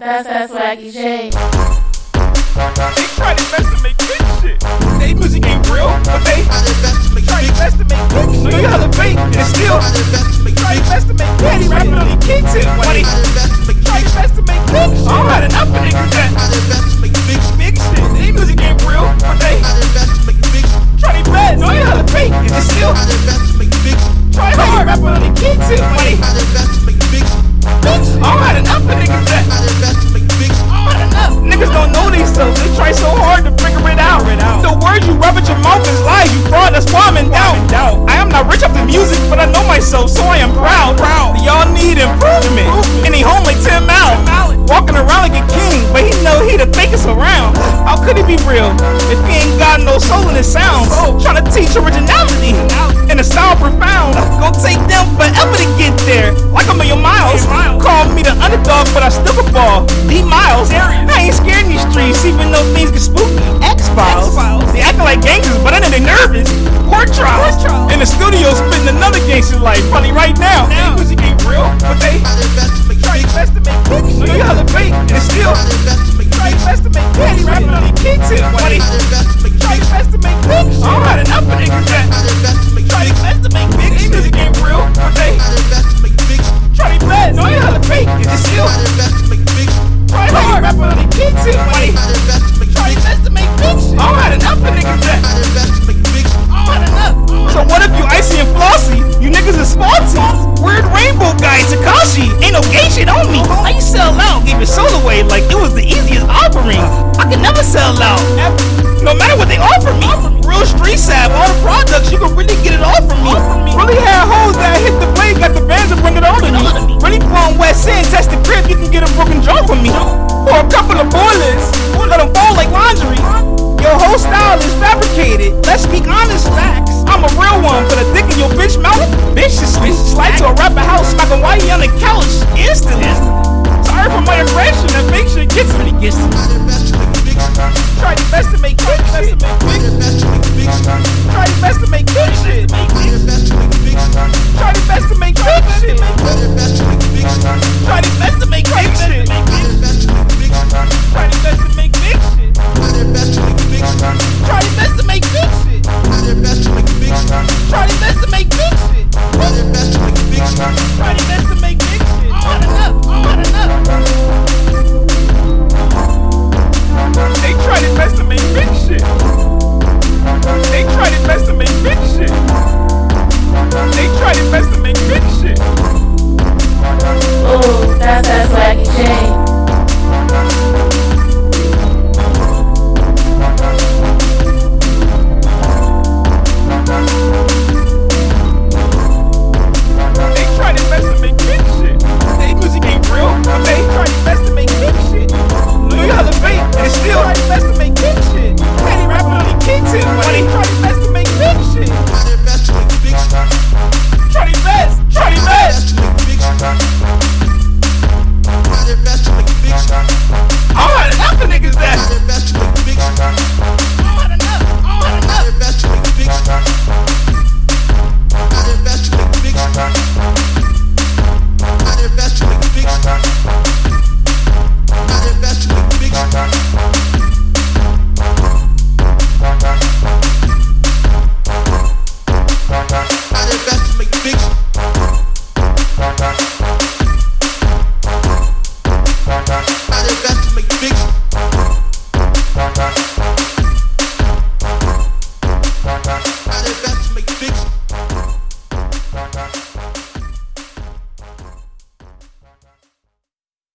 That's that Swaggey J. They try to make big shit. They music ain't real, but they music, but I know myself, so I am proud. proud. Y'all need improvement. And he home like Tim Allen. Walking around like a king, but he know he the fakest around. How could he be real if he ain't got no soul in his sounds? Trying to teach originality and a style profound. Gonna take them forever to get there, like a million miles. Call me the underdog, but I still can ball. D Miles, I ain't scared in these streets, even though things get spooky. X Files, they acting like gangsters, but I know they nervous. Court trials, in the studio spitting another gangster life, Funny right now. Music ain't real, but they Try their best to make try their best to make big shit. Know you how to fake, and still Try their best to make try their best to make big shit. Rapping on the key tip, buddy. Shit on me. How you sell out? Gave your soul away like it was the easiest offering. I can never sell out. No matter what they offer me. Real street sab, all the products, you can really get it all from me. Really had hoes that hit the blade, got the bands and bring it on to me. Really from West End, test the crib, you can get a broken jaw from me. Or a couple of bullets, let them fall like laundry. Your whole style is fabricated. Let's speak honest facts. I'm a real one, but a dick in your bitch gracious. Slide to a rapper house, smoking whitey on the couch instantly. Sorry for my aggression, that makes sure get to me. Gets to me. Try your best to make quick shit. Try your best to make good shit. Try your best to make quick shit.